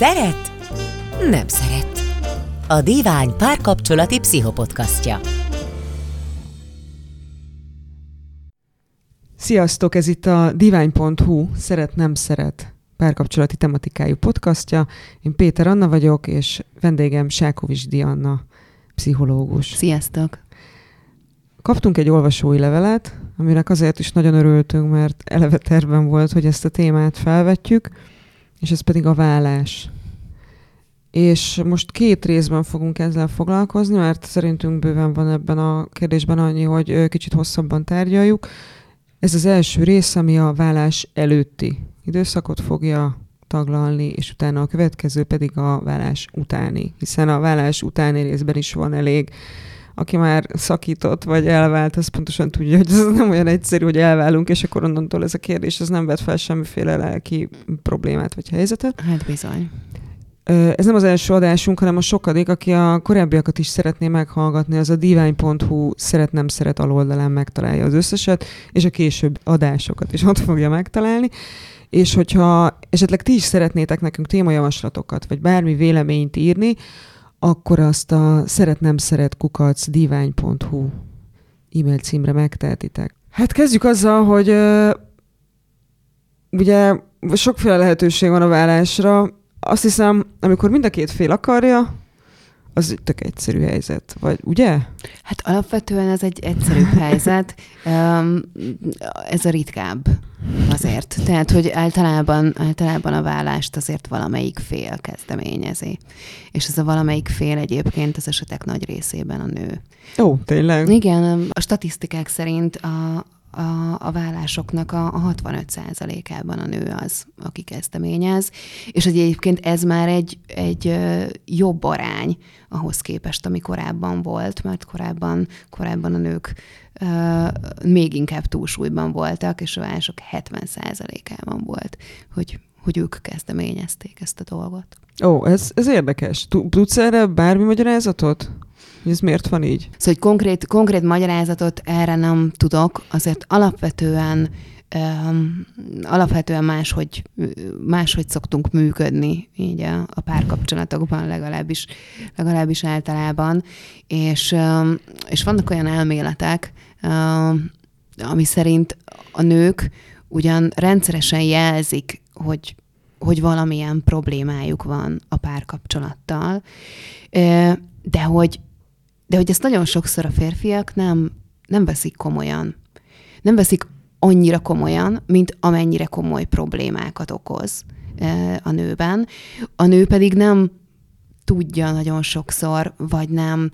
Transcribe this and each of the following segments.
Szeret? Nem szeret. A Divány párkapcsolati pszichopodcastja. Sziasztok, ez itt a divány.hu Szeret nem szeret párkapcsolati tematikájú podcastja. Én Péter Anna vagyok, és vendégem Sákovics Dianna, pszichológus. Sziasztok! Kaptunk egy olvasói levelet, aminek azért is nagyon örültünk, mert eleve tervben volt, hogy ezt a témát felvetjük, és ez pedig a vállás. És most két részben fogunk ezzel foglalkozni, mert szerintünk bőven van ebben a kérdésben annyi, hogy kicsit hosszabban tárgyaljuk. Ez az első rész, ami a vállás előtti időszakot fogja taglalni, és utána a következő pedig a vállás utáni, hiszen a vállás utáni részben is van elég aki már szakított, vagy elvált, az pontosan tudja, hogy ez nem olyan egyszerű, hogy elválunk, és akkor onnantól ez a kérdés, ez nem vet fel semmiféle lelki problémát vagy helyzetet. Hát bizony. Ez nem az első adásunk, hanem a sokadik, aki a korábbiakat is szeretné meghallgatni, az a divány.hu szeret nem szeret aloldalán megtalálja az összeset, és a később adásokat is ott fogja megtalálni. És hogyha esetleg ti is szeretnétek nekünk témajavaslatokat, vagy bármi véleményt írni, akkor azt a szeret nem szeret kukac divány.hu e-mail címre megtehetitek. Hát kezdjük azzal, hogy ugye sokféle lehetőség van a vállásra. Azt hiszem, amikor mind a két fél akarja, az tök egyszerű helyzet, vagy ugye? Hát alapvetően ez egy egyszerű helyzet, ez a ritkább azért. Tehát, hogy általában, általában a vállást azért valamelyik fél kezdeményezi. És ez a valamelyik fél egyébként az esetek nagy részében a nő. Ó, tényleg? Igen, a statisztikák szerint a, a, a vállásoknak a, a 65%-ában a nő az, aki kezdeményez, és egyébként ez már egy, egy jobb arány ahhoz képest, ami korábban volt, mert korábban, korábban a nők uh, még inkább túlsúlyban voltak, és a vállások 70%-ában volt, hogy, hogy ők kezdeményezték ezt a dolgot. Ó, ez, ez érdekes. Tudsz erre bármi magyarázatot? Ez miért van így? Szóval, hogy konkrét, konkrét magyarázatot erre nem tudok, azért alapvetően Um, alapvetően máshogy, máshogy szoktunk működni így a, a párkapcsolatokban, legalábbis, legalábbis általában. És, um, és vannak olyan elméletek, ami szerint a nők ugyan rendszeresen jelzik, hogy, hogy valamilyen problémájuk van a párkapcsolattal, de hogy de hogy ezt nagyon sokszor a férfiak nem, nem veszik komolyan. Nem veszik annyira komolyan, mint amennyire komoly problémákat okoz a nőben. A nő pedig nem tudja nagyon sokszor, vagy nem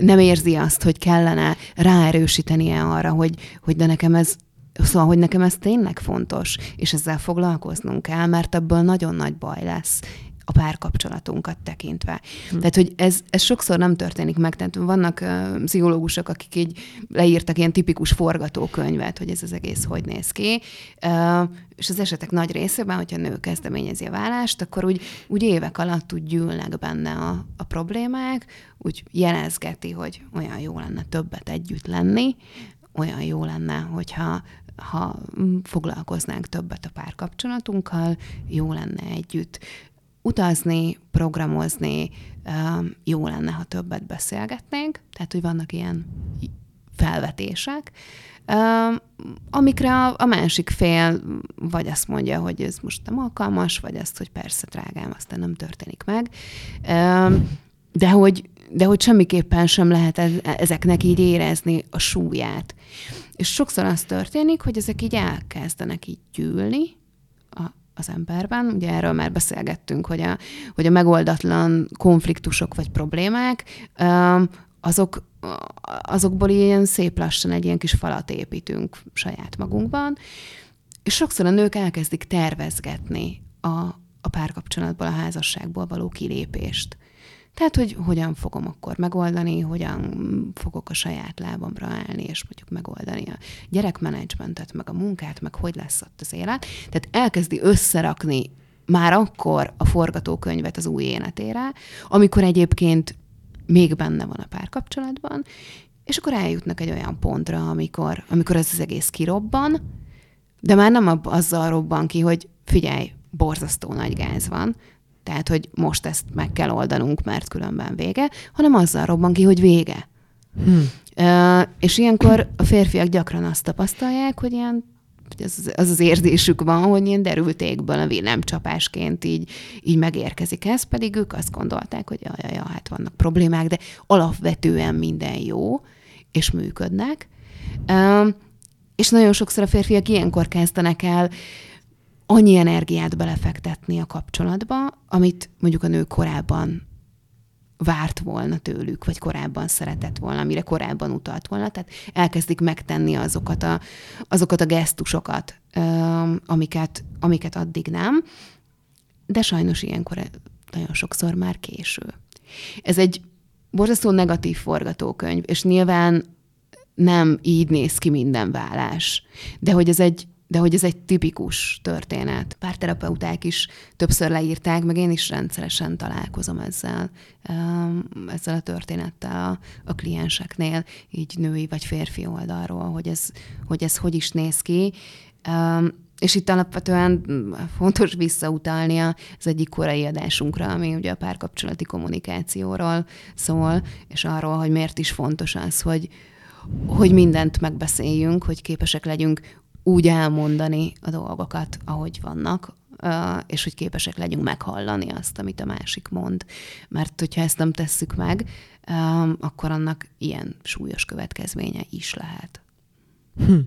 nem érzi azt, hogy kellene ráerősítenie arra, hogy, hogy de nekem ez Szóval, hogy nekem ez tényleg fontos, és ezzel foglalkoznunk kell, mert ebből nagyon nagy baj lesz, a párkapcsolatunkat tekintve. Hm. Tehát, hogy ez, ez sokszor nem történik meg. Tehát vannak uh, pszichológusok, akik így leírtak ilyen tipikus forgatókönyvet, hogy ez az egész hogy néz ki. Uh, és az esetek nagy részében, hogyha nő kezdeményezi a vállást, akkor úgy, úgy évek alatt úgy gyűlnek benne a, a problémák, úgy jelezgeti, hogy olyan jó lenne többet együtt lenni, olyan jó lenne, hogyha ha foglalkoznánk többet a párkapcsolatunkkal, jó lenne együtt utazni, programozni, jó lenne, ha többet beszélgetnénk, tehát, hogy vannak ilyen felvetések, amikre a, a másik fél vagy azt mondja, hogy ez most nem alkalmas, vagy azt, hogy persze, drágám, aztán nem történik meg. De hogy, de hogy semmiképpen sem lehet ezeknek így érezni a súlyát. És sokszor az történik, hogy ezek így elkezdenek így gyűlni, az emberben. Ugye erről már beszélgettünk, hogy a, hogy a megoldatlan konfliktusok vagy problémák, azok, azokból ilyen szép lassan egy ilyen kis falat építünk saját magunkban, és sokszor a nők elkezdik tervezgetni a, a párkapcsolatból, a házasságból való kilépést. Tehát, hogy hogyan fogom akkor megoldani, hogyan fogok a saját lábamra állni, és mondjuk megoldani a gyerekmenedzsmentet, meg a munkát, meg hogy lesz ott az élet. Tehát elkezdi összerakni már akkor a forgatókönyvet az új életére, amikor egyébként még benne van a párkapcsolatban, és akkor eljutnak egy olyan pontra, amikor, amikor ez az egész kirobban, de már nem azzal robban ki, hogy figyelj, borzasztó nagy gáz van, tehát hogy most ezt meg kell oldanunk, mert különben vége, hanem azzal robban ki, hogy vége. Hmm. Uh, és ilyenkor a férfiak gyakran azt tapasztalják, hogy ilyen az, az az érzésük van, hogy ilyen derültékből a villámcsapásként így, így megérkezik ez, pedig ők azt gondolták, hogy jaj, jaj, hát vannak problémák, de alapvetően minden jó, és működnek. Uh, és nagyon sokszor a férfiak ilyenkor kezdenek el annyi energiát belefektetni a kapcsolatba, amit mondjuk a nők korábban várt volna tőlük, vagy korábban szeretett volna, amire korábban utalt volna. Tehát elkezdik megtenni azokat a, azokat a gesztusokat, amiket, amiket addig nem, de sajnos ilyenkor nagyon sokszor már késő. Ez egy borzasztó negatív forgatókönyv, és nyilván nem így néz ki minden vállás. De hogy ez egy, de hogy ez egy tipikus történet. Párterapeuták is többször leírták, meg én is rendszeresen találkozom ezzel, ezzel a történettel a, a klienseknél, így női vagy férfi oldalról, hogy ez hogy, ez hogy is néz ki. És itt alapvetően fontos visszautalni az egyik korai adásunkra, ami ugye a párkapcsolati kommunikációról szól, és arról, hogy miért is fontos az, hogy, hogy mindent megbeszéljünk, hogy képesek legyünk úgy elmondani a dolgokat, ahogy vannak, és hogy képesek legyünk meghallani azt, amit a másik mond. Mert hogyha ezt nem tesszük meg, akkor annak ilyen súlyos következménye is lehet. Hm.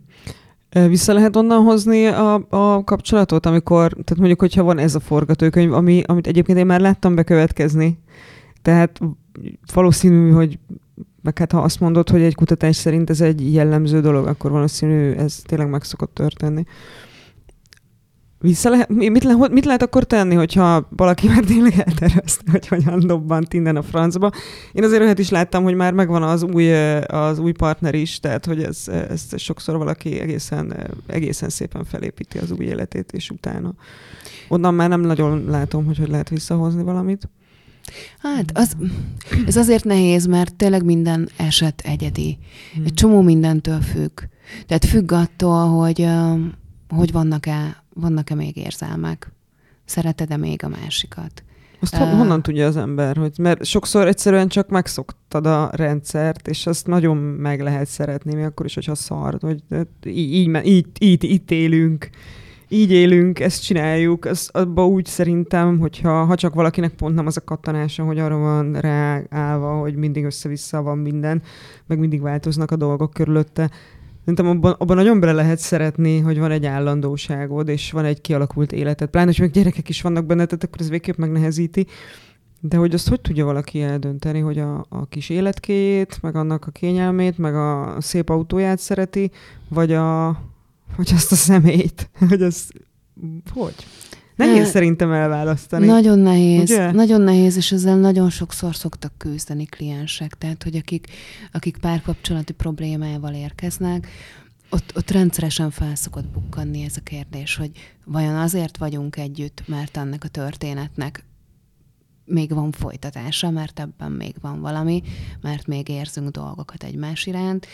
Vissza lehet onnan hozni a, a kapcsolatot, amikor, tehát mondjuk, hogyha van ez a forgatókönyv, ami, amit egyébként én már láttam bekövetkezni, tehát valószínű, hogy meg hát ha azt mondod, hogy egy kutatás szerint ez egy jellemző dolog, akkor valószínű ez tényleg meg szokott történni. Vissza lehet, mit, le, mit lehet akkor tenni, hogyha valaki már tényleg eltervezte, hogy hogyan dobbant innen a francba? Én azért olyat is láttam, hogy már megvan az új, az új partner is, tehát hogy ez, ez sokszor valaki egészen, egészen szépen felépíti az új életét, és utána. Onnan már nem nagyon látom, hogy hogy lehet visszahozni valamit. Hát az, ez azért nehéz, mert tényleg minden eset egyedi. Hmm. Egy csomó mindentől függ. Tehát függ attól, hogy, hogy vannak-e, vannak-e még érzelmek. Szereted-e még a másikat? Azt uh, honnan tudja az ember? Hogy, mert sokszor egyszerűen csak megszoktad a rendszert, és azt nagyon meg lehet szeretni, mi akkor is, hogyha szar, hogy így, így, így, így, így élünk így élünk, ezt csináljuk, az, abba úgy szerintem, hogyha ha csak valakinek pont nem az a kattanása, hogy arra van ráállva, hogy mindig össze-vissza van minden, meg mindig változnak a dolgok körülötte. Szerintem abban, abban nagyon bele lehet szeretni, hogy van egy állandóságod, és van egy kialakult életed. Pláne, hogy meg gyerekek is vannak benne, tehát akkor ez végképp megnehezíti. De hogy azt hogy tudja valaki eldönteni, hogy a, a kis életkéjét, meg annak a kényelmét, meg a szép autóját szereti, vagy a, hogy azt a személyt, hogy az hogy? Nehéz ne, szerintem elválasztani. Nagyon nehéz, ugye? nagyon nehéz, és ezzel nagyon sokszor szoktak küzdeni kliensek, tehát hogy akik, akik párkapcsolati problémával érkeznek, ott, ott rendszeresen fel szokott bukkanni ez a kérdés, hogy vajon azért vagyunk együtt, mert ennek a történetnek még van folytatása, mert ebben még van valami, mert még érzünk dolgokat egymás iránt,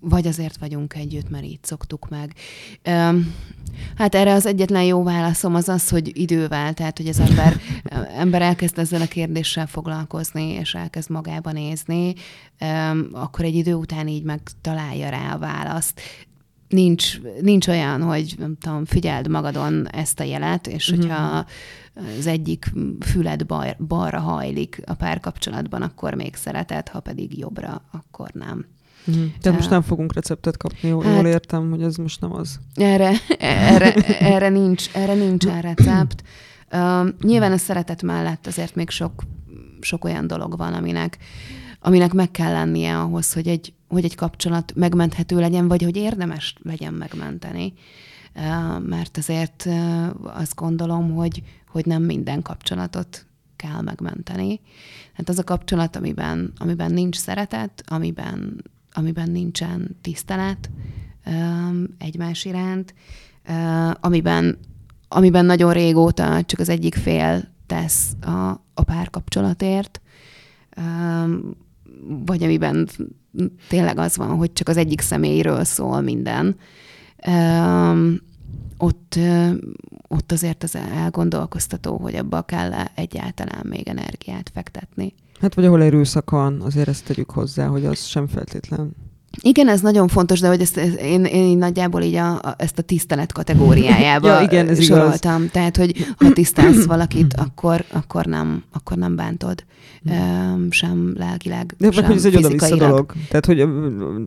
vagy azért vagyunk együtt, mert így szoktuk meg. Hát erre az egyetlen jó válaszom az az, hogy idővel, tehát hogy az ember, ember elkezd ezzel a kérdéssel foglalkozni, és elkezd magába nézni, akkor egy idő után így megtalálja rá a választ. Nincs, nincs olyan, hogy nem tudom, figyeld magadon ezt a jelet, és mm-hmm. hogyha az egyik füled bar, balra hajlik a párkapcsolatban, akkor még szereted, ha pedig jobbra, akkor nem. Mm. Tehát most nem fogunk receptet kapni, jól, hát, jól értem, hogy ez most nem az. Erre, erre, erre, nincs, erre nincsen recept. Uh, nyilván a szeretet mellett azért még sok, sok olyan dolog van, aminek, aminek meg kell lennie ahhoz, hogy egy, hogy egy kapcsolat megmenthető legyen, vagy hogy érdemes legyen megmenteni. Uh, mert azért uh, azt gondolom, hogy, hogy nem minden kapcsolatot kell megmenteni. Hát az a kapcsolat, amiben, amiben nincs szeretet, amiben amiben nincsen tisztelet egymás iránt, amiben, amiben nagyon régóta csak az egyik fél tesz a, a párkapcsolatért, vagy amiben tényleg az van, hogy csak az egyik személyről szól minden. ott, ott azért az elgondolkoztató, hogy abba kell egyáltalán még energiát fektetni. Hát vagy ahol erőszak van, azért ezt tegyük hozzá, hogy az sem feltétlen igen, ez nagyon fontos, de hogy ezt, ezt én, én nagyjából így a, a, ezt a tisztelet kategóriájába ja, igen, ez soroltam. Igaz. Tehát, hogy ha tisztelsz valakit, akkor, akkor, nem, akkor nem bántod. Um, sem lelkileg, De sem hogy ez egy oda dolog. Tehát, hogy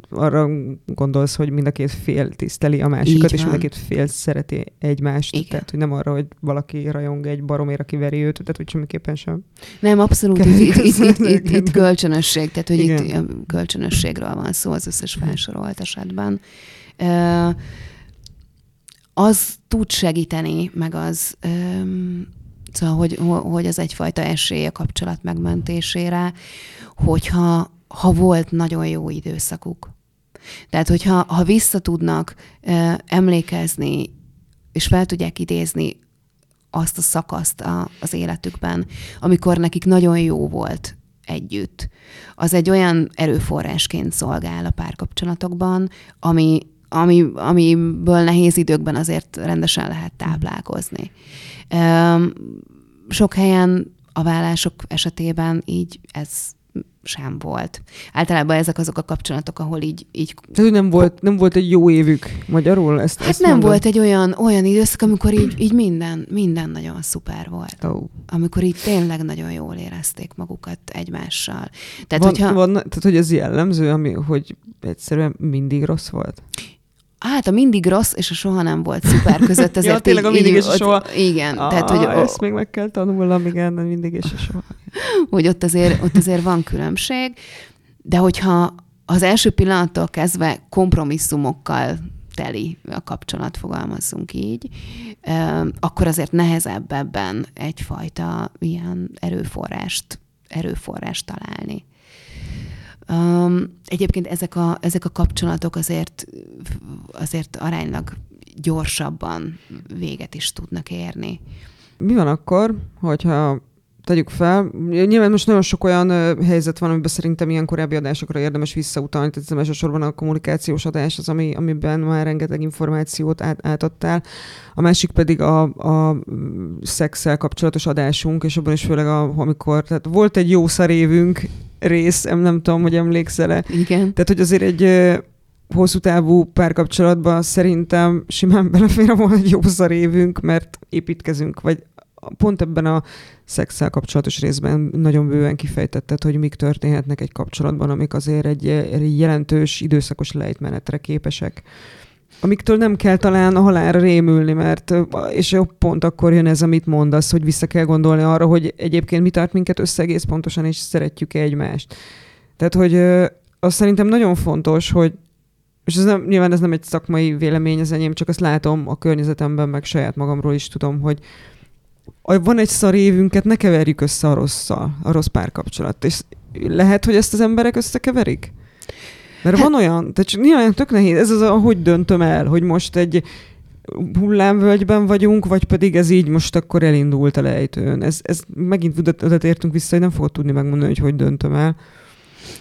arra gondolsz, hogy mind a két fél tiszteli a másikat, és mind a két fél szereti egymást. Igen. Tehát, hogy nem arra, hogy valaki rajong egy baromér, aki veri őt, tehát, hogy semmiképpen sem. Nem, abszolút. Itt, itt, itt, itt, itt kölcsönösség, tehát, hogy Igen. itt kölcsönösségről van szó, az összes felsorolt esetben. Az tud segíteni, meg az, szóval, hogy, hogy az egyfajta esély a kapcsolat megmentésére, hogyha ha volt nagyon jó időszakuk. Tehát, hogyha ha vissza tudnak emlékezni, és fel tudják idézni azt a szakaszt a, az életükben, amikor nekik nagyon jó volt együtt. Az egy olyan erőforrásként szolgál a párkapcsolatokban, ami, ami, amiből nehéz időkben azért rendesen lehet táplálkozni. Sok helyen a vállások esetében így ez sem volt. Általában ezek azok a kapcsolatok, ahol így... így Tehát, nem volt, nem volt egy jó évük magyarul? Ezt, hát ezt nem mondom. volt egy olyan, olyan időszak, amikor így, így minden, minden nagyon szuper volt. Oh. Amikor így tényleg nagyon jól érezték magukat egymással. Tehát, van, hogyha... van, tehát hogy ez jellemző, ami, hogy egyszerűen mindig rossz volt? Hát a mindig rossz és a soha nem volt szuper között. Ezért ja, tényleg a mindig és a soha. Igen. Ah, tehát, hogy, ezt még meg kell tanulnom, igen, mindig és a soha. Hogy ott azért, ott azért van különbség, de hogyha az első pillanattól kezdve kompromisszumokkal teli a kapcsolat, fogalmazzunk így, akkor azért nehezebb ebben egyfajta ilyen erőforrást, erőforrást találni. Um, egyébként ezek a, ezek a kapcsolatok azért, azért aránylag gyorsabban véget is tudnak érni. Mi van akkor, hogyha tegyük fel. Nyilván most nagyon sok olyan helyzet van, amiben szerintem ilyen korábbi adásokra érdemes visszautalni, tehát ez elsősorban a kommunikációs adás az, ami, amiben már rengeteg információt át, átadtál. A másik pedig a, a szexel kapcsolatos adásunk, és abban is főleg, a, amikor, tehát volt egy jó szarévünk rész, nem tudom, hogy emlékszel-e. Igen. Tehát, hogy azért egy hosszú távú párkapcsolatban szerintem simán belefér volna egy jó szarévünk, mert építkezünk, vagy pont ebben a szexel kapcsolatos részben nagyon bőven kifejtetted, hogy mik történhetnek egy kapcsolatban, amik azért egy, egy jelentős időszakos lejtmenetre képesek amiktől nem kell talán a halálra rémülni, mert és pont akkor jön ez, amit mondasz, hogy vissza kell gondolni arra, hogy egyébként mi tart minket össze egész pontosan, és szeretjük-e egymást. Tehát, hogy az szerintem nagyon fontos, hogy és ez nem, nyilván ez nem egy szakmai vélemény az enyém, csak azt látom a környezetemben, meg saját magamról is tudom, hogy van egy szar évünket, ne keverjük össze a rosszal, a rossz párkapcsolat. És lehet, hogy ezt az emberek összekeverik? Mert hát, van olyan, tehát nyilván tök nehéz, ez az, hogy döntöm el, hogy most egy hullámvölgyben vagyunk, vagy pedig ez így most akkor elindult a lejtőn. Ez, ez megint oda értünk vissza, hogy nem fogod tudni megmondani, hogy hogy döntöm el.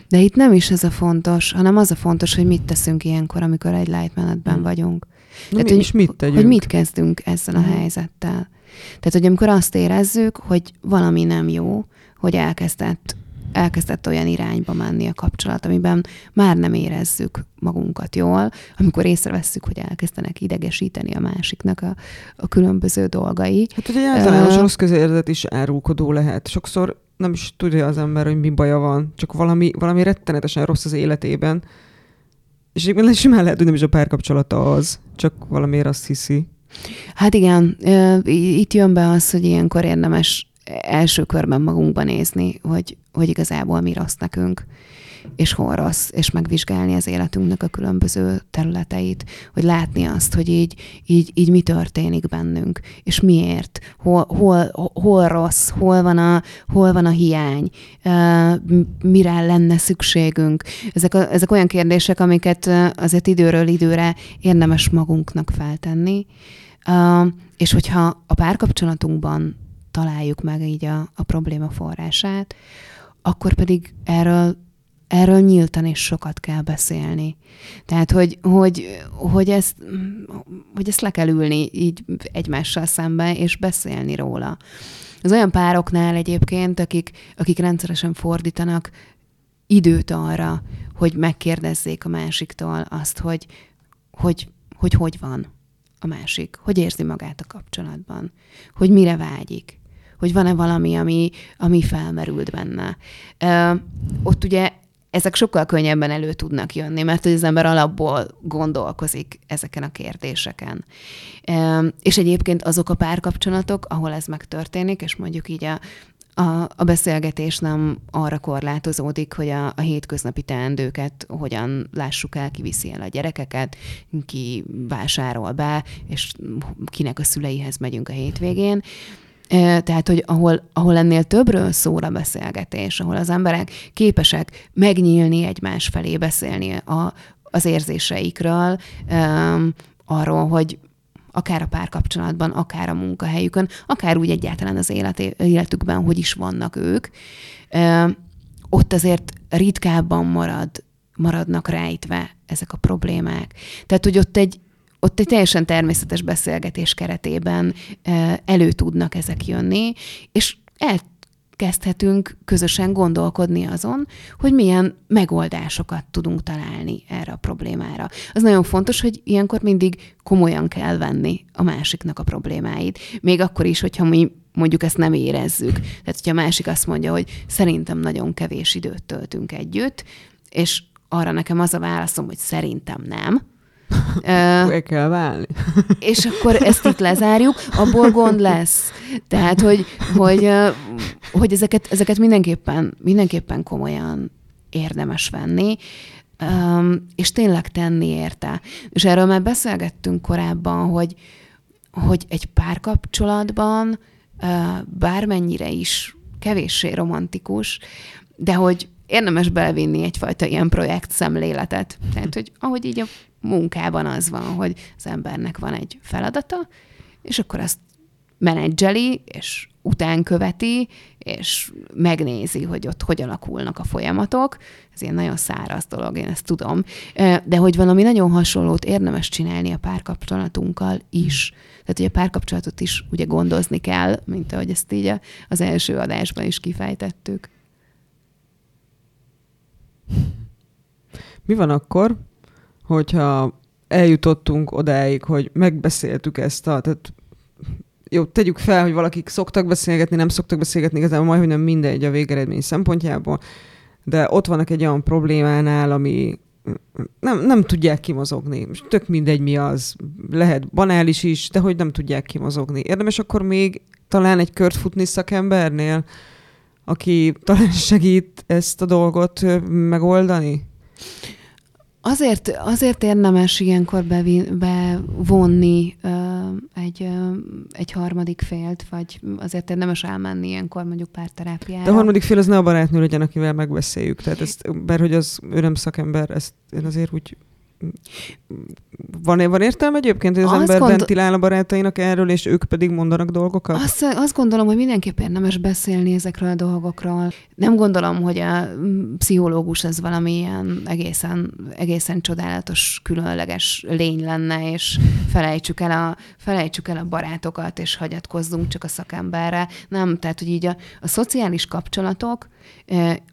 De itt nem is ez a fontos, hanem az a fontos, hogy mit teszünk ilyenkor, amikor egy lejtmenetben hmm. vagyunk. Na Tehát, mi, hogy, mit tegyünk? Hogy mit kezdünk ezzel a hmm. helyzettel. Tehát, hogy amikor azt érezzük, hogy valami nem jó, hogy elkezdett, elkezdett olyan irányba menni a kapcsolat, amiben már nem érezzük magunkat jól, amikor észrevesszük, hogy elkezdenek idegesíteni a másiknak a, a különböző dolgai. Hát ugye általános uh, rossz közérzet is árulkodó lehet. Sokszor nem is tudja az ember, hogy mi baja van, csak valami, valami rettenetesen rossz az életében, és egyébként simán lehet, hogy nem is a párkapcsolata az, csak valamiért azt hiszi. Hát igen, itt jön be az, hogy ilyenkor érdemes első körben magunkba nézni, hogy, hogy igazából mi rossz nekünk, és hol rossz, és megvizsgálni az életünknek a különböző területeit, hogy látni azt, hogy így, így, így mi történik bennünk, és miért, hol, hol, hol rossz, hol van, a, hol van a hiány, mire lenne szükségünk. Ezek, a, ezek olyan kérdések, amiket azért időről időre érdemes magunknak feltenni, és hogyha a párkapcsolatunkban találjuk meg így a, a probléma forrását, akkor pedig erről erről nyíltan és sokat kell beszélni. Tehát, hogy, hogy, hogy, ezt, hogy ezt le kell ülni így egymással szemben, és beszélni róla. Az olyan pároknál egyébként, akik, akik rendszeresen fordítanak időt arra, hogy megkérdezzék a másiktól azt, hogy hogy, hogy, hogy van a másik, hogy érzi magát a kapcsolatban, hogy mire vágyik, hogy van-e valami, ami, ami felmerült benne. Ö, ott ugye ezek sokkal könnyebben elő tudnak jönni, mert hogy az ember alapból gondolkozik ezeken a kérdéseken. És egyébként azok a párkapcsolatok, ahol ez megtörténik, és mondjuk így a, a, a beszélgetés nem arra korlátozódik, hogy a, a hétköznapi teendőket hogyan lássuk el, ki viszi el a gyerekeket, ki vásárol be, és kinek a szüleihez megyünk a hétvégén, tehát, hogy ahol, ahol ennél többről szól a beszélgetés, ahol az emberek képesek megnyílni egymás felé, beszélni a, az érzéseikről, arról, hogy akár a párkapcsolatban, akár a munkahelyükön, akár úgy egyáltalán az életükben, hogy is vannak ők, ott azért ritkábban marad, maradnak rejtve ezek a problémák. Tehát, hogy ott egy, ott egy teljesen természetes beszélgetés keretében elő tudnak ezek jönni, és elkezdhetünk közösen gondolkodni azon, hogy milyen megoldásokat tudunk találni erre a problémára. Az nagyon fontos, hogy ilyenkor mindig komolyan kell venni a másiknak a problémáit. Még akkor is, hogyha mi mondjuk ezt nem érezzük. Tehát, hogyha a másik azt mondja, hogy szerintem nagyon kevés időt töltünk együtt, és arra nekem az a válaszom, hogy szerintem nem, meg kell válni. és akkor ezt itt lezárjuk, abból gond lesz. Tehát, hogy, hogy, hogy ezeket, ezeket mindenképpen, mindenképpen komolyan érdemes venni, és tényleg tenni érte. És erről már beszélgettünk korábban, hogy, hogy egy párkapcsolatban bármennyire is kevéssé romantikus, de hogy érdemes belevinni egyfajta ilyen projekt szemléletet. Tehát, hogy ahogy így a munkában az van, hogy az embernek van egy feladata, és akkor azt menedzseli, és utánköveti, és megnézi, hogy ott hogy alakulnak a folyamatok. Ez ilyen nagyon száraz dolog, én ezt tudom. De hogy valami nagyon hasonlót érdemes csinálni a párkapcsolatunkkal is. Tehát, hogy a párkapcsolatot is ugye gondozni kell, mint ahogy ezt így az első adásban is kifejtettük. Mi van akkor, hogyha eljutottunk odáig, hogy megbeszéltük ezt a, tehát jó, tegyük fel, hogy valakik szoktak beszélgetni, nem szoktak beszélgetni, igazából majd, hogy nem mindegy a végeredmény szempontjából, de ott vannak egy olyan problémánál, ami nem, nem tudják kimozogni. Most tök mindegy mi az. Lehet banális is, de hogy nem tudják kimozogni. Érdemes akkor még talán egy kört futni szakembernél, aki talán segít ezt a dolgot megoldani? Azért, azért érdemes ilyenkor bevonni uh, egy, egy harmadik félt, vagy azért érdemes elmenni ilyenkor mondjuk párterápiára. De a harmadik fél az ne a barátnő legyen, akivel megbeszéljük. Tehát ezt, bár hogy az ő nem szakember, ezt én azért úgy van, van értelme egyébként, hogy az azt ember gondol... ventilál a barátainak erről, és ők pedig mondanak dolgokat? Azt, azt gondolom, hogy mindenképp érdemes beszélni ezekről a dolgokról. Nem gondolom, hogy a pszichológus ez valamilyen egészen, egészen csodálatos, különleges lény lenne, és felejtsük el, a, felejtsük el a barátokat, és hagyatkozzunk csak a szakemberre. Nem, tehát, hogy így a, a szociális kapcsolatok,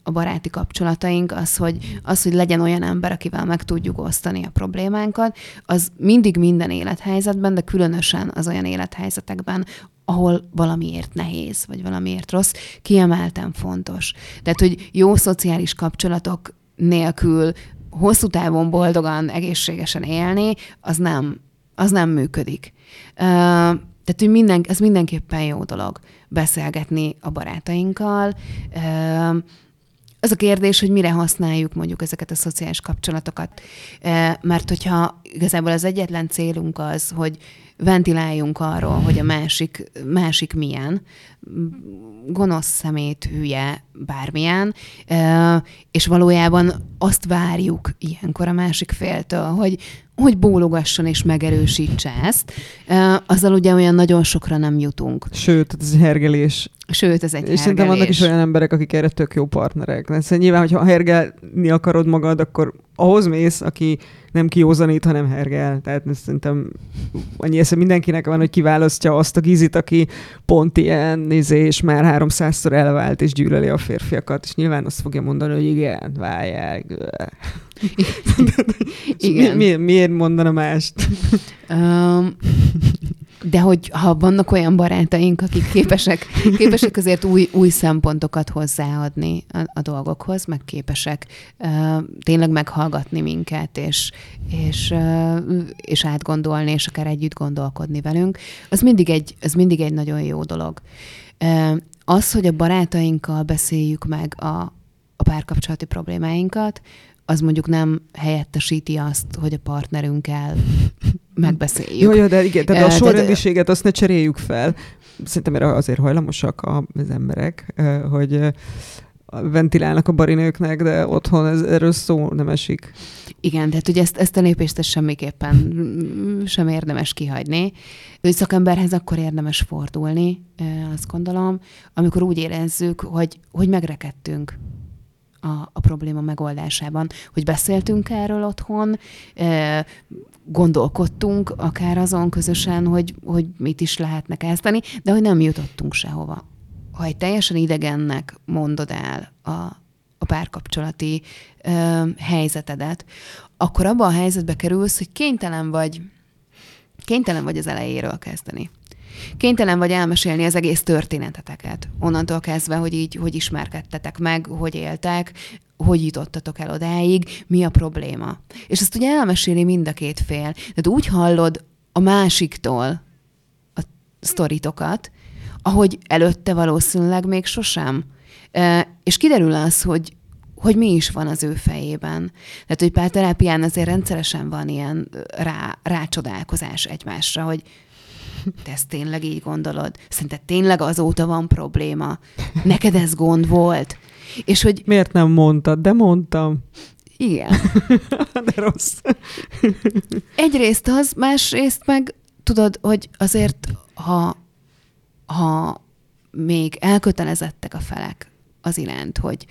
a baráti kapcsolataink, az hogy, az, hogy legyen olyan ember, akivel meg tudjuk osztani a problémánkat, az mindig minden élethelyzetben, de különösen az olyan élethelyzetekben, ahol valamiért nehéz, vagy valamiért rossz, kiemelten fontos. Tehát, hogy jó szociális kapcsolatok nélkül hosszú távon boldogan, egészségesen élni, az nem, az nem működik. Tehát, hogy minden, ez mindenképpen jó dolog beszélgetni a barátainkkal. Az a kérdés, hogy mire használjuk mondjuk ezeket a szociális kapcsolatokat. Mert hogyha igazából az egyetlen célunk az, hogy ventiláljunk arról, hogy a másik, másik milyen, gonosz szemét, hülye, bármilyen, és valójában azt várjuk ilyenkor a másik féltől, hogy, hogy bólogasson és megerősítse ezt, azzal ugye olyan nagyon sokra nem jutunk. Sőt, ez hergelés. Sőt, ez egy És szerintem vannak is olyan emberek, akik erre tök jó partnerek. Szóval nyilván, hogyha hergelni akarod magad, akkor ahhoz mész, aki nem kiózanít, hanem hergel. Tehát szerintem annyi esze mindenkinek van, hogy kiválasztja azt a gizit, aki pont ilyen nézé, és már háromszázszor elvált, és gyűlöli a férfiakat, és nyilván azt fogja mondani, hogy igen, válják. igen. Mi, mi, miért mondana mást? Um, de hogy ha vannak olyan barátaink, akik képesek, képesek azért új, új szempontokat hozzáadni a, a dolgokhoz, meg képesek uh, tényleg meghallgatni minket, és, és, uh, és átgondolni, és akár együtt gondolkodni velünk, az mindig egy, az mindig egy nagyon jó dolog. Uh, az, hogy a barátainkkal beszéljük meg a, a párkapcsolati problémáinkat, az mondjuk nem helyettesíti azt, hogy a partnerünkkel megbeszéljük. Jó, jó, de igen, tehát a sorrendiséget azt ne cseréljük fel. Szerintem erre azért hajlamosak az emberek, hogy ventilálnak a barinőknek, de otthon ez, erről szó nem esik. Igen, tehát ugye ezt, ezt a lépést ezt semmiképpen sem érdemes kihagyni. Ő szakemberhez akkor érdemes fordulni, azt gondolom, amikor úgy érezzük, hogy, hogy megrekedtünk a, a probléma megoldásában, hogy beszéltünk erről otthon, gondolkodtunk akár azon közösen, hogy, hogy mit is lehetne kezdeni, de hogy nem jutottunk sehova. Ha egy teljesen idegennek mondod el a, a párkapcsolati ö, helyzetedet, akkor abban a helyzetbe kerülsz, hogy kénytelen vagy, kénytelen vagy az elejéről kezdeni. Kénytelen vagy elmesélni az egész történeteteket. Onnantól kezdve, hogy így, hogy ismerkedtetek meg, hogy éltek, hogy jutottatok el odáig, mi a probléma. És ezt ugye elmeséli mind a két fél. Tehát úgy hallod a másiktól a sztoritokat, ahogy előtte valószínűleg még sosem. És kiderül az, hogy, hogy mi is van az ő fejében. Tehát, hogy párterápián azért rendszeresen van ilyen rá, rácsodálkozás egymásra, hogy te ezt tényleg így gondolod? Szerinted tényleg azóta van probléma? Neked ez gond volt? És hogy... Miért nem mondtad? De mondtam. Igen. De rossz. Egyrészt az, másrészt meg tudod, hogy azért, ha, ha még elkötelezettek a felek az iránt, hogy,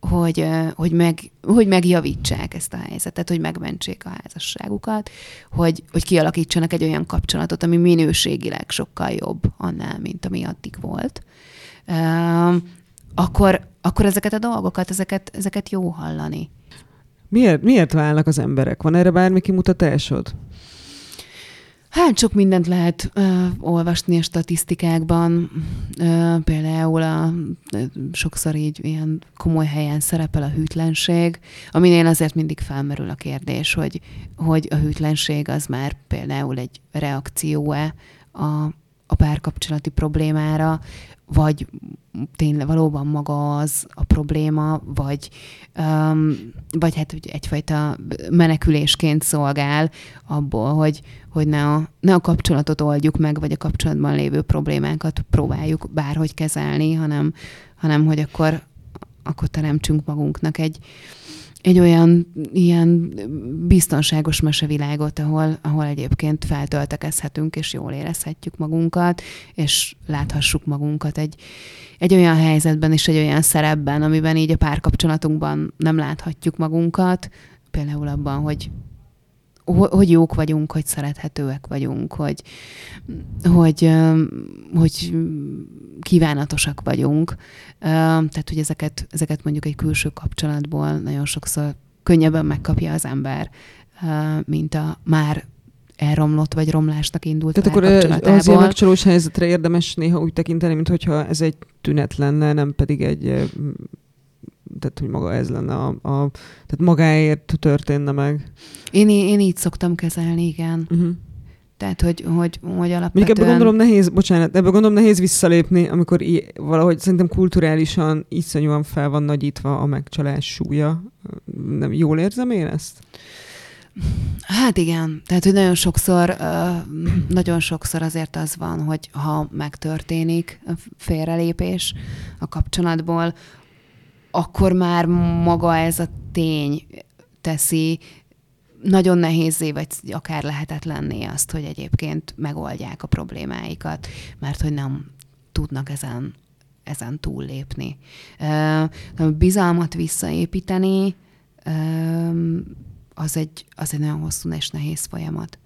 hogy, hogy, meg, hogy megjavítsák ezt a helyzetet, hogy megmentsék a házasságukat, hogy, hogy kialakítsanak egy olyan kapcsolatot, ami minőségileg sokkal jobb annál, mint ami addig volt, akkor, akkor ezeket a dolgokat, ezeket, ezeket jó hallani. Miért, miért válnak az emberek? Van erre bármi kimutatásod? Hát sok mindent lehet ö, olvasni a statisztikákban. Ö, például a, ö, sokszor így ilyen komoly helyen szerepel a hűtlenség, aminél azért mindig felmerül a kérdés, hogy, hogy a hűtlenség az már például egy reakció-e a, a párkapcsolati problémára, vagy tényleg valóban maga az a probléma, vagy, um, vagy hát hogy egyfajta menekülésként szolgál abból, hogy, hogy ne, a, ne a kapcsolatot oldjuk meg, vagy a kapcsolatban lévő problémákat próbáljuk bárhogy kezelni, hanem, hanem hogy akkor, akkor teremtsünk magunknak egy, egy olyan ilyen biztonságos mesevilágot, ahol, ahol egyébként feltöltekezhetünk, és jól érezhetjük magunkat, és láthassuk magunkat egy, egy olyan helyzetben és egy olyan szerepben, amiben így a párkapcsolatunkban nem láthatjuk magunkat, például abban, hogy hogy jók vagyunk, hogy szerethetőek vagyunk, hogy, hogy, hogy kívánatosak vagyunk. Tehát, hogy ezeket, ezeket mondjuk egy külső kapcsolatból nagyon sokszor könnyebben megkapja az ember, mint a már elromlott vagy romlásnak indult Tehát akkor az ilyen megcsalós helyzetre érdemes néha úgy tekinteni, mintha ez egy tünet lenne, nem pedig egy tehát hogy maga ez lenne a, a tehát magáért történne meg. Én, én így szoktam kezelni, igen. Uh-huh. Tehát, hogy, hogy, hogy alapvetően... Még ebből gondolom nehéz, bocsánat, ebből gondolom nehéz visszalépni, amikor i- valahogy szerintem kulturálisan iszonyúan fel van nagyítva a megcsalás súlya. Nem jól érzem én ezt? Hát igen, tehát hogy nagyon sokszor, nagyon sokszor azért az van, hogy ha megtörténik a félrelépés a kapcsolatból, akkor már maga ez a tény teszi nagyon nehézé, vagy akár lehetetlenné azt, hogy egyébként megoldják a problémáikat, mert hogy nem tudnak ezen, ezen túllépni. Bizalmat visszaépíteni, az egy, az egy nagyon hosszú és nehéz folyamat,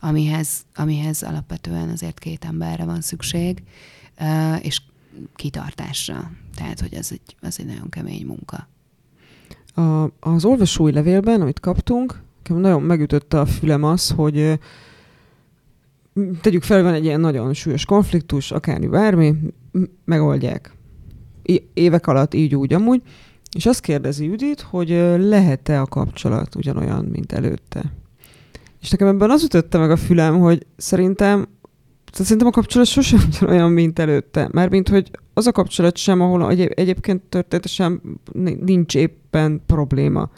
amihez, amihez alapvetően azért két emberre van szükség, és kitartásra. Tehát, hogy ez egy, ez egy nagyon kemény munka. A, az olvasói levélben, amit kaptunk, nagyon megütötte a fülem az, hogy tegyük fel, van egy ilyen nagyon súlyos konfliktus, akármi bármi, megoldják. Évek alatt így úgy amúgy, és azt kérdezi Judit, hogy lehet-e a kapcsolat ugyanolyan, mint előtte. És nekem ebben az ütötte meg a fülem, hogy szerintem szerintem a kapcsolat sosem ugyanolyan, mint előtte. Mármint, hogy az a kapcsolat sem, ahol egyéb, egyébként történetesen nincs éppen probléma.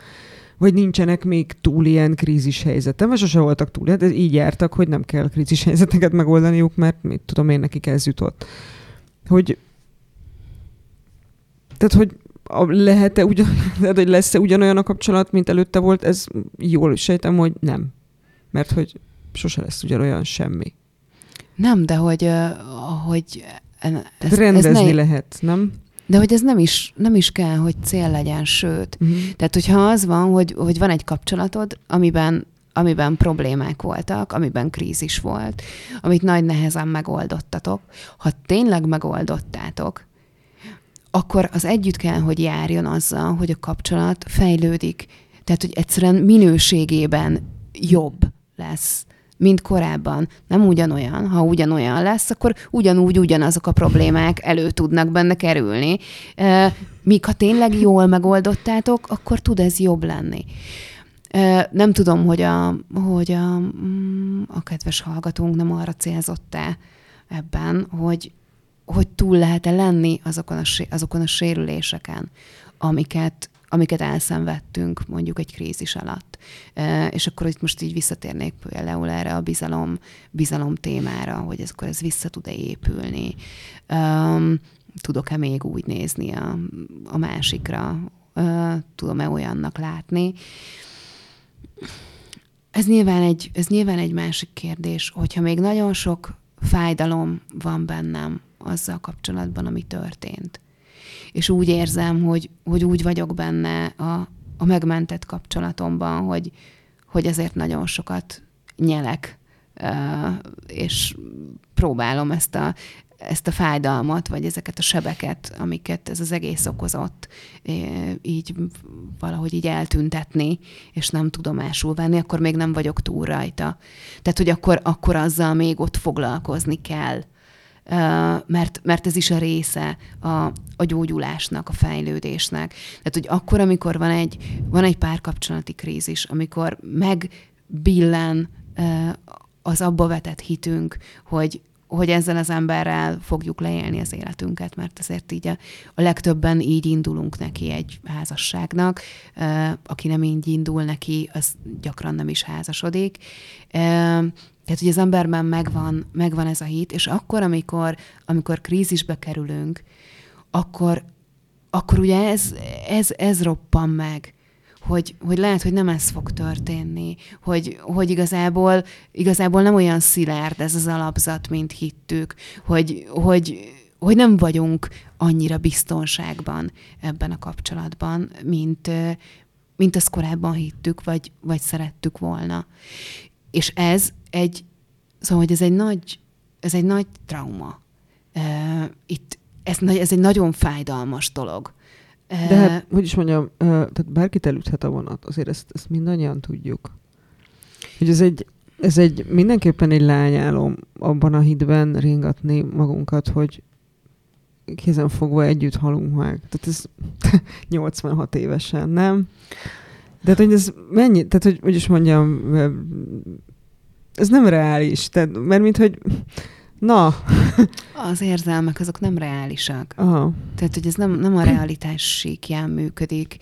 Vagy nincsenek még túl ilyen krízis helyzetem, vagy sose voltak túl, de így jártak, hogy nem kell krízis helyzeteket megoldaniuk, mert mit tudom én, nekik ez jutott. Hogy tehát, hogy lehet-e ugyan, lehet, hogy lesz-e ugyanolyan a kapcsolat, mint előtte volt, ez jól sejtem, hogy nem. Mert hogy sose lesz ugyanolyan semmi. Nem, de hogy, hogy ez, rendezni ez ne... lehet, nem? De hogy ez nem is, nem is kell, hogy cél legyen, sőt. Uh-huh. Tehát, hogyha az van, hogy, hogy van egy kapcsolatod, amiben amiben problémák voltak, amiben krízis volt, amit nagy nehezen megoldottatok. Ha tényleg megoldottátok, akkor az együtt kell, hogy járjon azzal, hogy a kapcsolat fejlődik. Tehát, hogy egyszerűen minőségében jobb lesz mint korábban. Nem ugyanolyan. Ha ugyanolyan lesz, akkor ugyanúgy ugyanazok a problémák elő tudnak benne kerülni. Míg ha tényleg jól megoldottátok, akkor tud ez jobb lenni. Nem tudom, hogy a, hogy a, mm, a kedves hallgatónk nem arra célzott-e ebben, hogy, hogy túl lehet-e lenni azokon a, azokon a sérüléseken, amiket, amiket elszenvedtünk mondjuk egy krízis alatt. És akkor itt most így visszatérnék például erre a bizalom, bizalom témára, hogy ez, akkor ez vissza tud-e épülni. Tudok-e még úgy nézni a, a másikra? Tudom-e olyannak látni? Ez nyilván, egy, ez nyilván egy másik kérdés, hogyha még nagyon sok fájdalom van bennem azzal kapcsolatban, ami történt és úgy érzem, hogy, hogy úgy vagyok benne a, a megmentett kapcsolatomban, hogy, hogy ezért nagyon sokat nyelek, és próbálom ezt a, ezt a fájdalmat, vagy ezeket a sebeket, amiket ez az egész okozott, így valahogy így eltüntetni, és nem tudomásul venni, akkor még nem vagyok túl rajta. Tehát, hogy akkor, akkor azzal még ott foglalkozni kell mert, mert ez is a része a, a gyógyulásnak, a fejlődésnek. Tehát, hogy akkor, amikor van egy, van egy párkapcsolati krízis, amikor megbillen az abba vetett hitünk, hogy, hogy ezzel az emberrel fogjuk leélni az életünket, mert azért így a, a legtöbben így indulunk neki egy házasságnak. Aki nem így indul neki, az gyakran nem is házasodik. Tehát, hogy az emberben megvan, megvan ez a hit, és akkor, amikor, amikor krízisbe kerülünk, akkor, akkor ugye ez, ez, ez roppan meg, hogy, hogy lehet, hogy nem ez fog történni, hogy, hogy igazából, igazából nem olyan szilárd ez az alapzat, mint hittük, hogy, hogy, hogy nem vagyunk annyira biztonságban ebben a kapcsolatban, mint, mint azt korábban hittük, vagy, vagy szerettük volna. És ez egy, szóval, hogy ez egy nagy, ez egy nagy trauma. Itt ez, ez egy nagyon fájdalmas dolog. De hát, hogy is mondjam, tehát bárkit elüthet a vonat, azért ezt, ezt mindannyian tudjuk. Hogy ez egy, ez egy mindenképpen egy lányálom abban a hitben ringatni magunkat, hogy kézen fogva együtt halunk meg. Tehát ez 86 évesen, nem? De hogy ez mennyi, tehát hogy, hogy is mondjam, ez nem reális, tehát, mert mint hogy Na. Az érzelmek azok nem reálisak. Aha. Tehát, hogy ez nem, nem a realitás síkján működik,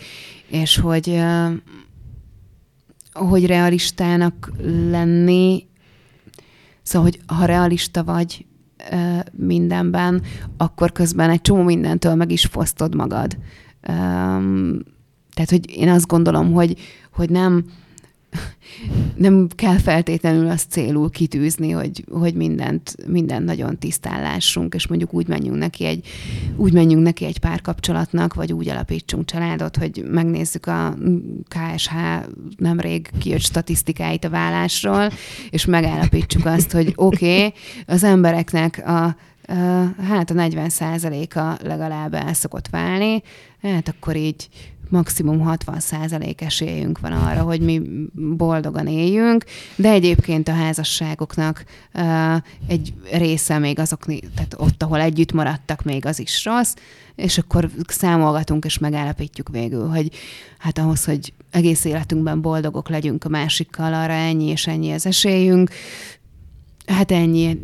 és hogy hogy realistának lenni, szóval, hogy ha realista vagy mindenben, akkor közben egy csomó mindentől meg is fosztod magad. Tehát, hogy én azt gondolom, hogy, hogy nem, nem kell feltétlenül azt célul kitűzni, hogy, hogy mindent, mindent nagyon tisztállásunk, és mondjuk úgy menjünk neki egy, úgy menjünk neki egy párkapcsolatnak, vagy úgy alapítsunk családot, hogy megnézzük a KSH nemrég kijött statisztikáit a vállásról, és megállapítsuk azt, hogy oké, okay, az embereknek a hát a 40 a legalább el szokott válni, hát akkor így maximum 60 százalék esélyünk van arra, hogy mi boldogan éljünk, de egyébként a házasságoknak uh, egy része még azok, tehát ott, ahol együtt maradtak, még az is rossz, és akkor számolgatunk és megállapítjuk végül, hogy hát ahhoz, hogy egész életünkben boldogok legyünk a másikkal, arra ennyi és ennyi az esélyünk, Hát ennyi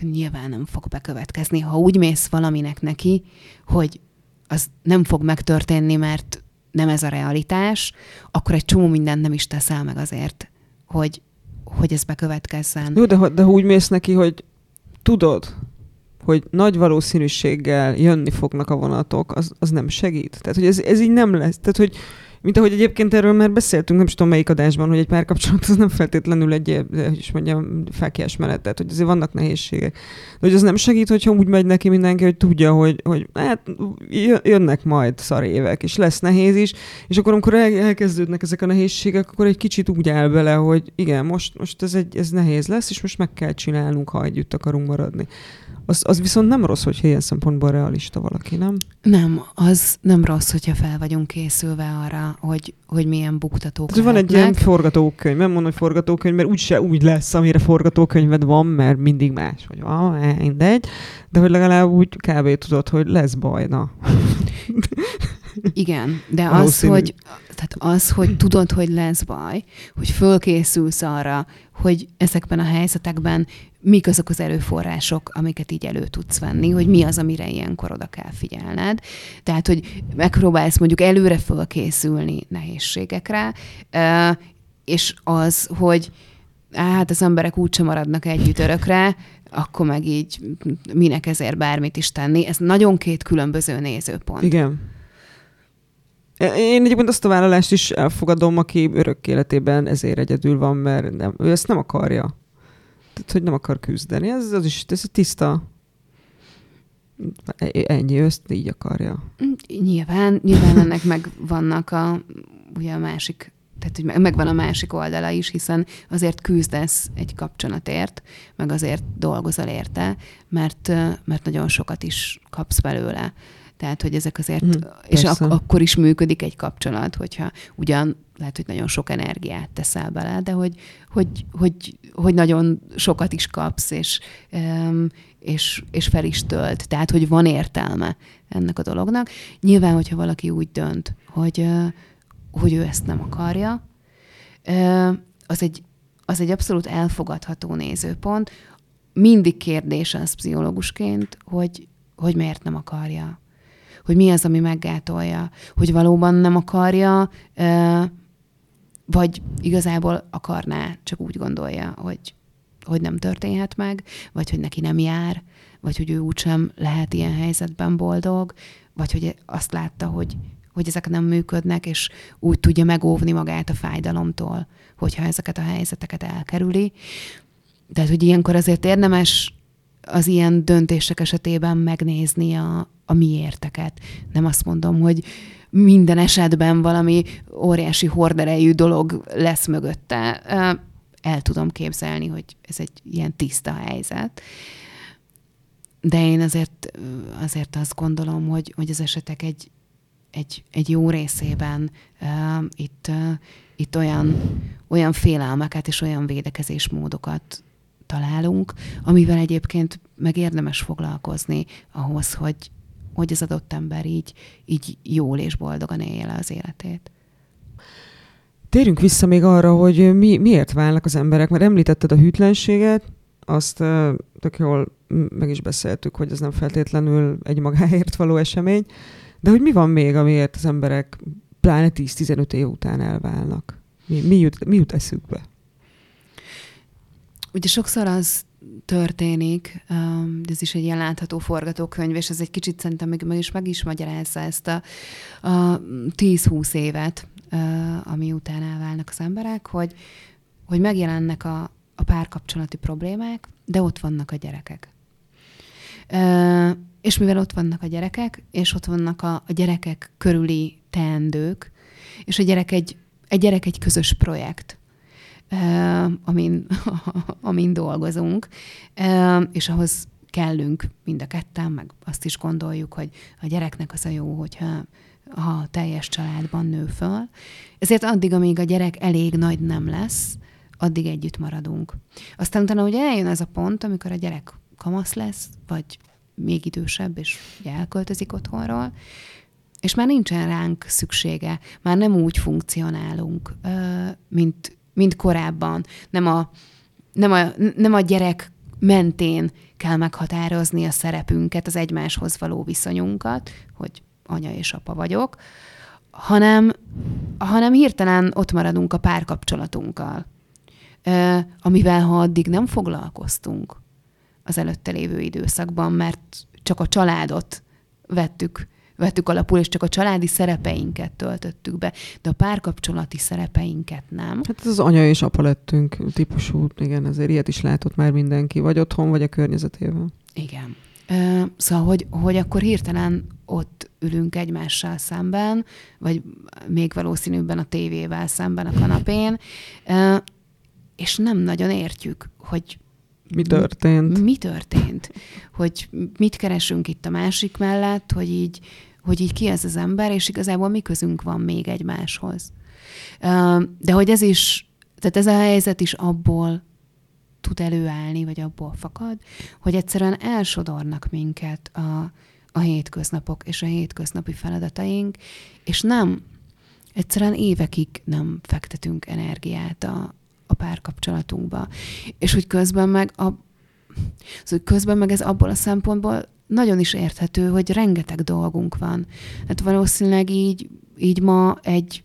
nyilván nem fog bekövetkezni. Ha úgy mész valaminek neki, hogy az nem fog megtörténni, mert nem ez a realitás, akkor egy csomó mindent nem is teszel meg azért, hogy, hogy ez bekövetkezzen. Jó, de, de úgy mész neki, hogy tudod, hogy nagy valószínűséggel jönni fognak a vonatok, az, az nem segít. Tehát, hogy ez, ez így nem lesz. Tehát, hogy mint ahogy egyébként erről már beszéltünk, nem is tudom melyik adásban, hogy egy párkapcsolat az nem feltétlenül egy, hogy is mondjam, fákjás menet, hogy azért vannak nehézségek. De hogy az nem segít, hogyha úgy megy neki mindenki, hogy tudja, hogy, hogy hát jönnek majd szar évek, és lesz nehéz is, és akkor amikor elkezdődnek ezek a nehézségek, akkor egy kicsit úgy áll bele, hogy igen, most, most ez, egy, ez nehéz lesz, és most meg kell csinálnunk, ha együtt akarunk maradni. Az, az viszont nem rossz, hogyha ilyen szempontból realista valaki, nem? Nem, az nem rossz, hogyha fel vagyunk készülve arra, hogy, hogy milyen buktatók Tehát van egy ilyen forgatókönyv, nem mondom, hogy forgatókönyv, mert úgyse úgy lesz, amire forgatókönyved van, mert mindig más, vagy van, eh, mindegy, de hogy legalább úgy kb. tudod, hogy lesz baj, na. Igen, de az, hogy, tehát az, hogy tudod, hogy lesz baj, hogy fölkészülsz arra, hogy ezekben a helyzetekben mik azok az erőforrások, amiket így elő tudsz venni, hogy mi az, amire ilyenkor oda kell figyelned. Tehát, hogy megpróbálsz mondjuk előre fölkészülni nehézségekre, és az, hogy hát az emberek úgysem maradnak együtt örökre, akkor meg így minek ezért bármit is tenni. Ez nagyon két különböző nézőpont. Igen. Én egyébként azt a vállalást is elfogadom, aki örök életében ezért egyedül van, mert nem, ő ezt nem akarja. Tehát, hogy nem akar küzdeni. Ez, az is ez tiszta. Ennyi, ő ezt így akarja. Nyilván, nyilván ennek meg vannak a, ugye a másik tehát hogy megvan a másik oldala is, hiszen azért küzdesz egy kapcsolatért, meg azért dolgozol érte, mert, mert nagyon sokat is kapsz belőle. Tehát, hogy ezek azért, mm, és ak- akkor is működik egy kapcsolat, hogyha ugyan lehet, hogy nagyon sok energiát teszel bele, de hogy, hogy, hogy, hogy nagyon sokat is kapsz, és, és, és fel is tölt. Tehát, hogy van értelme ennek a dolognak. Nyilván, hogyha valaki úgy dönt, hogy, hogy ő ezt nem akarja, az egy, az egy abszolút elfogadható nézőpont. Mindig kérdés az pszichológusként, hogy, hogy miért nem akarja hogy mi az, ami meggátolja, hogy valóban nem akarja, vagy igazából akarná, csak úgy gondolja, hogy, hogy nem történhet meg, vagy hogy neki nem jár, vagy hogy ő úgysem lehet ilyen helyzetben boldog, vagy hogy azt látta, hogy, hogy ezek nem működnek, és úgy tudja megóvni magát a fájdalomtól, hogyha ezeket a helyzeteket elkerüli. Tehát, hogy ilyenkor azért érdemes az ilyen döntések esetében megnézni a, a miérteket. Nem azt mondom, hogy minden esetben valami óriási horderejű dolog lesz mögötte. El tudom képzelni, hogy ez egy ilyen tiszta helyzet. De én azért, azért azt gondolom, hogy, hogy az esetek egy, egy, egy jó részében uh, itt, uh, itt olyan, olyan félelmeket és olyan védekezésmódokat találunk, amivel egyébként meg érdemes foglalkozni ahhoz, hogy, hogy az adott ember így, így jól és boldogan élje le az életét. Térjünk vissza még arra, hogy mi, miért válnak az emberek, mert említetted a hűtlenséget, azt uh, tök jól meg is beszéltük, hogy ez nem feltétlenül egy magáért való esemény, de hogy mi van még, amiért az emberek pláne 10-15 év után elválnak? Mi, mi, jut, mi jut eszükbe? Ugye sokszor az történik, um, ez is egy ilyen látható forgatókönyv, és ez egy kicsit szerintem meg, meg is meg is magyarázza ezt a, a 10-20 évet, ami után elválnak az emberek, hogy, hogy megjelennek a, a párkapcsolati problémák, de ott vannak a gyerekek. És mivel ott vannak a gyerekek, és ott vannak a, a gyerekek körüli teendők, és a gyerek egy, egy gyerek egy közös projekt, amin, amin dolgozunk, és ahhoz kellünk mind a ketten, meg azt is gondoljuk, hogy a gyereknek az a jó, hogyha ha teljes családban nő föl. Ezért addig, amíg a gyerek elég nagy nem lesz, addig együtt maradunk. Aztán utána ugye eljön ez a pont, amikor a gyerek kamasz lesz, vagy még idősebb, és ugye elköltözik otthonról, és már nincsen ránk szüksége, már nem úgy funkcionálunk, mint, mint korábban. Nem a, nem, a, nem a gyerek mentén kell meghatározni a szerepünket, az egymáshoz való viszonyunkat, hogy anya és apa vagyok, hanem, hanem hirtelen ott maradunk a párkapcsolatunkkal, amivel ha addig nem foglalkoztunk az előtte lévő időszakban, mert csak a családot vettük vettük alapul, és csak a családi szerepeinket töltöttük be, de a párkapcsolati szerepeinket nem. Hát az anya és apa lettünk típusú, igen, ezért ilyet is látott már mindenki, vagy otthon, vagy a környezetében. Igen. Szóval, hogy, hogy akkor hirtelen ott ülünk egymással szemben, vagy még valószínűbben a tévével szemben a kanapén, és nem nagyon értjük, hogy mi történt? Mi történt? Hogy mit keresünk itt a másik mellett, hogy így, hogy így ki ez az ember, és igazából mi közünk van még egymáshoz. De hogy ez is, tehát ez a helyzet is abból tud előállni, vagy abból fakad, hogy egyszerűen elsodornak minket a, a hétköznapok és a hétköznapi feladataink, és nem, egyszerűen évekig nem fektetünk energiát a, a párkapcsolatunkba. És hogy közben meg a, szóval közben meg ez abból a szempontból nagyon is érthető, hogy rengeteg dolgunk van. Hát valószínűleg így, így ma egy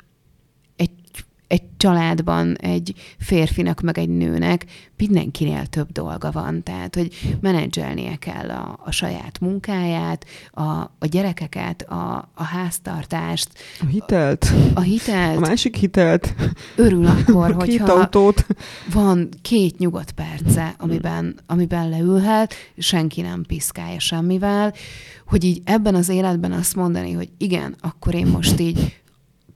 egy családban egy férfinak, meg egy nőnek mindenkinél több dolga van. Tehát, hogy menedzselnie kell a, a saját munkáját, a, a gyerekeket, a, a háztartást. A hitelt. A hitelt. A másik hitelt. Örül akkor, hogyha két autót. van két nyugodt perce, amiben, amiben leülhet, senki nem piszkálja semmivel, hogy így ebben az életben azt mondani, hogy igen, akkor én most így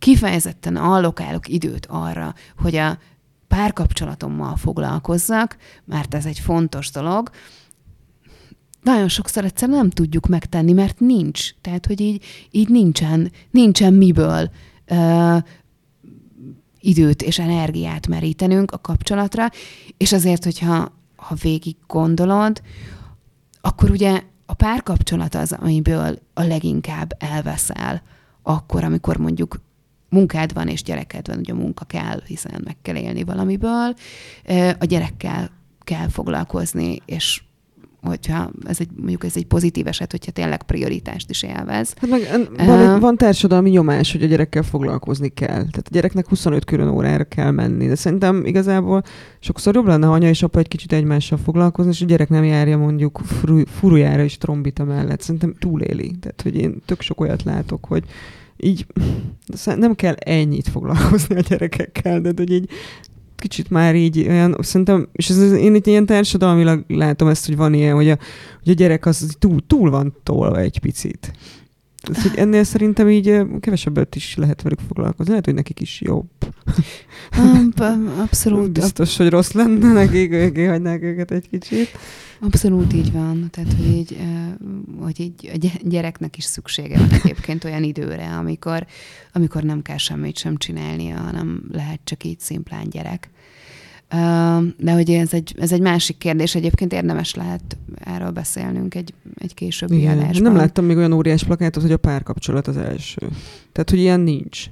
kifejezetten allokálok időt arra, hogy a párkapcsolatommal foglalkozzak, mert ez egy fontos dolog, nagyon sokszor egyszerűen nem tudjuk megtenni, mert nincs. Tehát, hogy így, így nincsen, nincsen miből ö, időt és energiát merítenünk a kapcsolatra, és azért, hogyha ha végig gondolod, akkor ugye a párkapcsolat az, amiből a leginkább elveszel, akkor, amikor mondjuk munkád van, és gyereked van, ugye a munka kell, hiszen meg kell élni valamiből, a gyerekkel kell foglalkozni, és hogyha ez egy, mondjuk ez egy pozitív eset, hogyha tényleg prioritást is élvez. Hát meg van, uh, van társadalmi nyomás, hogy a gyerekkel foglalkozni kell. Tehát a gyereknek 25 külön órára kell menni. De szerintem igazából sokszor jobb lenne, ha anya és apa egy kicsit egymással foglalkozni, és a gyerek nem járja mondjuk furujára és trombita mellett. Szerintem túléli. Tehát, hogy én tök sok olyat látok, hogy így nem kell ennyit foglalkozni a gyerekekkel, de hogy így kicsit már így olyan, szerintem, és ez, én itt ilyen társadalmilag látom ezt, hogy van ilyen, hogy a, hogy a gyerek az túl, túl van tolva egy picit. Ez, hogy ennél szerintem így kevesebbet is lehet velük foglalkozni. Lehet, hogy nekik is jobb. Abszolút. Biztos, hogy rossz lenne nekik, hogy hagynák őket egy kicsit. Abszolút így van. Tehát, hogy így, hogy így a gyereknek is szüksége van egyébként olyan időre, amikor, amikor nem kell semmit sem csinálnia, hanem lehet csak így szimplán gyerek. De hogy ez egy, ez egy másik kérdés, egyébként érdemes lehet erről beszélnünk egy, egy későbbi Igen, adásban. Nem láttam még olyan óriás plakátot, hogy a párkapcsolat az első. Tehát, hogy ilyen nincs.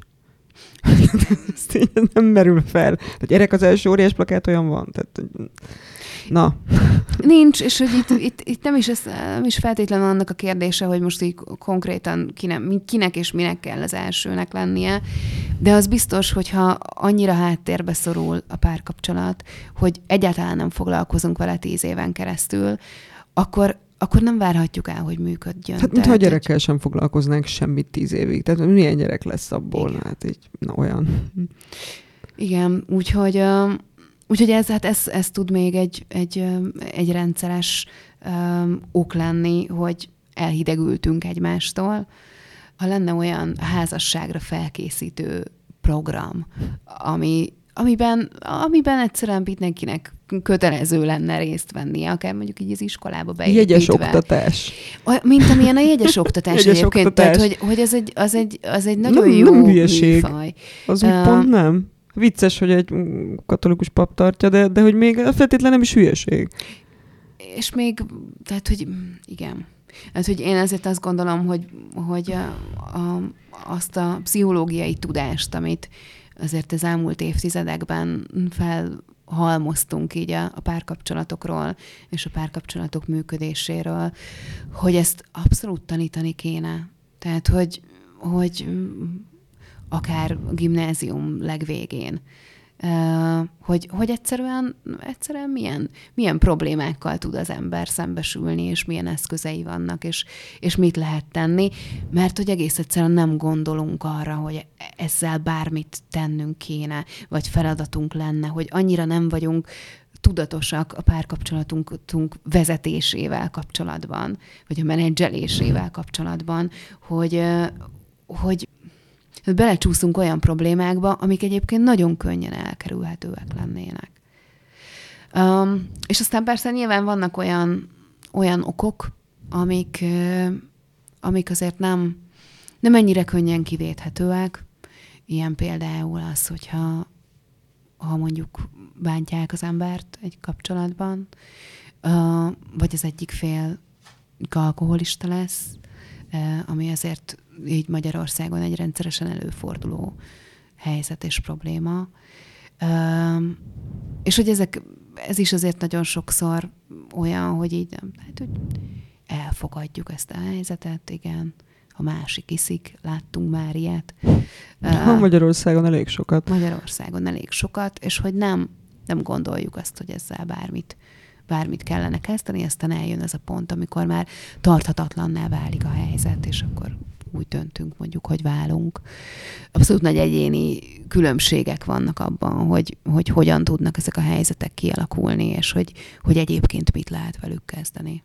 Ez nem merül fel. A gyerek az első óriás plakát olyan van. Tehát, na. Nincs, és hogy itt, itt, itt nem, is ez, nem is feltétlenül annak a kérdése, hogy most így konkrétan kinek, kinek és minek kell az elsőnek lennie, de az biztos, hogyha annyira háttérbe szorul a párkapcsolat, hogy egyáltalán nem foglalkozunk vele tíz éven keresztül, akkor, akkor nem várhatjuk el, hogy működjön. Hát, mintha a gyerekkel hogy... sem foglalkoznánk semmit tíz évig. Tehát milyen gyerek lesz abból? Igen. Hát így, na olyan. Igen, úgyhogy, úgyhogy ez, hát ez, ez tud még egy, egy, egy rendszeres um, ok lenni, hogy elhidegültünk egymástól. Ha lenne olyan házasságra felkészítő program, ami, amiben, amiben egyszerűen mindenkinek kötelező lenne részt vennie, akár mondjuk így az iskolába beépítve. Jegyes oktatás. Mint amilyen a jegyes oktatás jegyes egyébként. Oktatás. Tehát, hogy, hogy ez, egy, az, egy, az egy nagyon nem, jó nem hülyeség. műfaj. Az uh, úgy pont nem. Vicces, hogy egy katolikus pap tartja, de, de hogy még feltétlenül nem is hülyeség. És még, tehát, hogy igen. Hát, hogy én ezért azt gondolom, hogy, hogy a, a, azt a pszichológiai tudást, amit azért az elmúlt évtizedekben felhalmoztunk így a, a párkapcsolatokról és a párkapcsolatok működéséről, hogy ezt abszolút tanítani kéne. Tehát, hogy, hogy akár gimnázium legvégén. Hogy, hogy egyszerűen, egyszerűen milyen, milyen problémákkal tud az ember szembesülni, és milyen eszközei vannak, és, és mit lehet tenni, mert hogy egész egyszerűen nem gondolunk arra, hogy ezzel bármit tennünk kéne, vagy feladatunk lenne, hogy annyira nem vagyunk tudatosak a párkapcsolatunk vezetésével kapcsolatban, vagy a menedzselésével kapcsolatban, hogy, hogy belecsúszunk olyan problémákba, amik egyébként nagyon könnyen elkerülhetőek lennének. Um, és aztán persze nyilván vannak olyan, olyan okok, amik, amik azért nem, nem ennyire könnyen kivéthetőek. Ilyen például az, hogyha ha mondjuk bántják az embert egy kapcsolatban, vagy az egyik fél alkoholista lesz, ami azért így Magyarországon egy rendszeresen előforduló helyzet és probléma. És hogy ezek, ez is azért nagyon sokszor olyan, hogy így nem, hát, hogy elfogadjuk ezt a helyzetet, igen, a másik iszik, láttunk már ilyet. Ha Magyarországon elég sokat. Magyarországon elég sokat, és hogy nem, nem gondoljuk azt, hogy ezzel bármit, bármit kellene kezdeni, aztán eljön ez a pont, amikor már tarthatatlanná válik a helyzet, és akkor úgy döntünk mondjuk, hogy válunk. Abszolút nagy egyéni különbségek vannak abban, hogy, hogy hogyan tudnak ezek a helyzetek kialakulni, és hogy, hogy egyébként mit lehet velük kezdeni.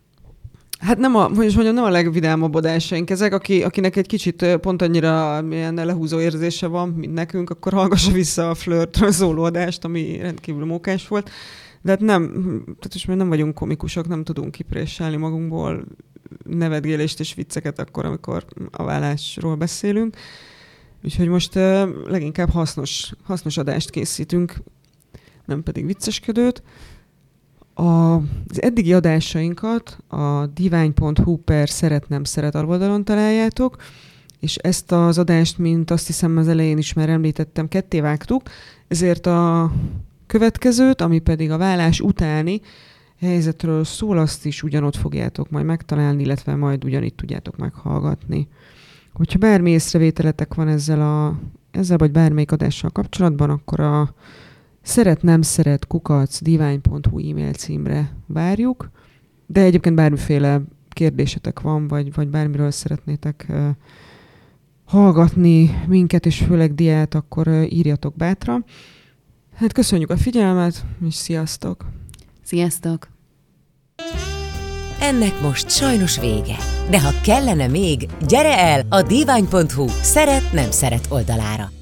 Hát nem a, hogy mondjam, nem a legvidámabb adásaink ezek, aki, akinek egy kicsit pont annyira milyen lehúzó érzése van, mint nekünk, akkor hallgassa vissza a flirtről szóló adást, ami rendkívül mókás volt. De hát nem, tehát most nem vagyunk komikusok, nem tudunk kipréselni magunkból nevetgélést és vicceket akkor, amikor a vállásról beszélünk. Úgyhogy most leginkább hasznos, hasznos adást készítünk, nem pedig viccesködőt. A, az eddigi adásainkat a divány.hu per szeret nem szeret oldalon találjátok, és ezt az adást, mint azt hiszem az elején is már említettem, ketté vágtuk, ezért a következőt, ami pedig a vállás utáni, helyzetről szól, azt is ugyanott fogjátok majd megtalálni, illetve majd ugyanitt tudjátok meghallgatni. Hogyha bármi észrevételetek van ezzel, a, ezzel vagy bármelyik adással kapcsolatban, akkor a szeret nem szeret kukac divány.hu e-mail címre várjuk, de egyébként bármiféle kérdésetek van, vagy, vagy bármiről szeretnétek uh, hallgatni minket, és főleg diát, akkor uh, írjatok bátran. Hát köszönjük a figyelmet, és sziasztok! Sziasztok! Ennek most sajnos vége. De ha kellene még, gyere el a divány.hu szeret-nem szeret oldalára.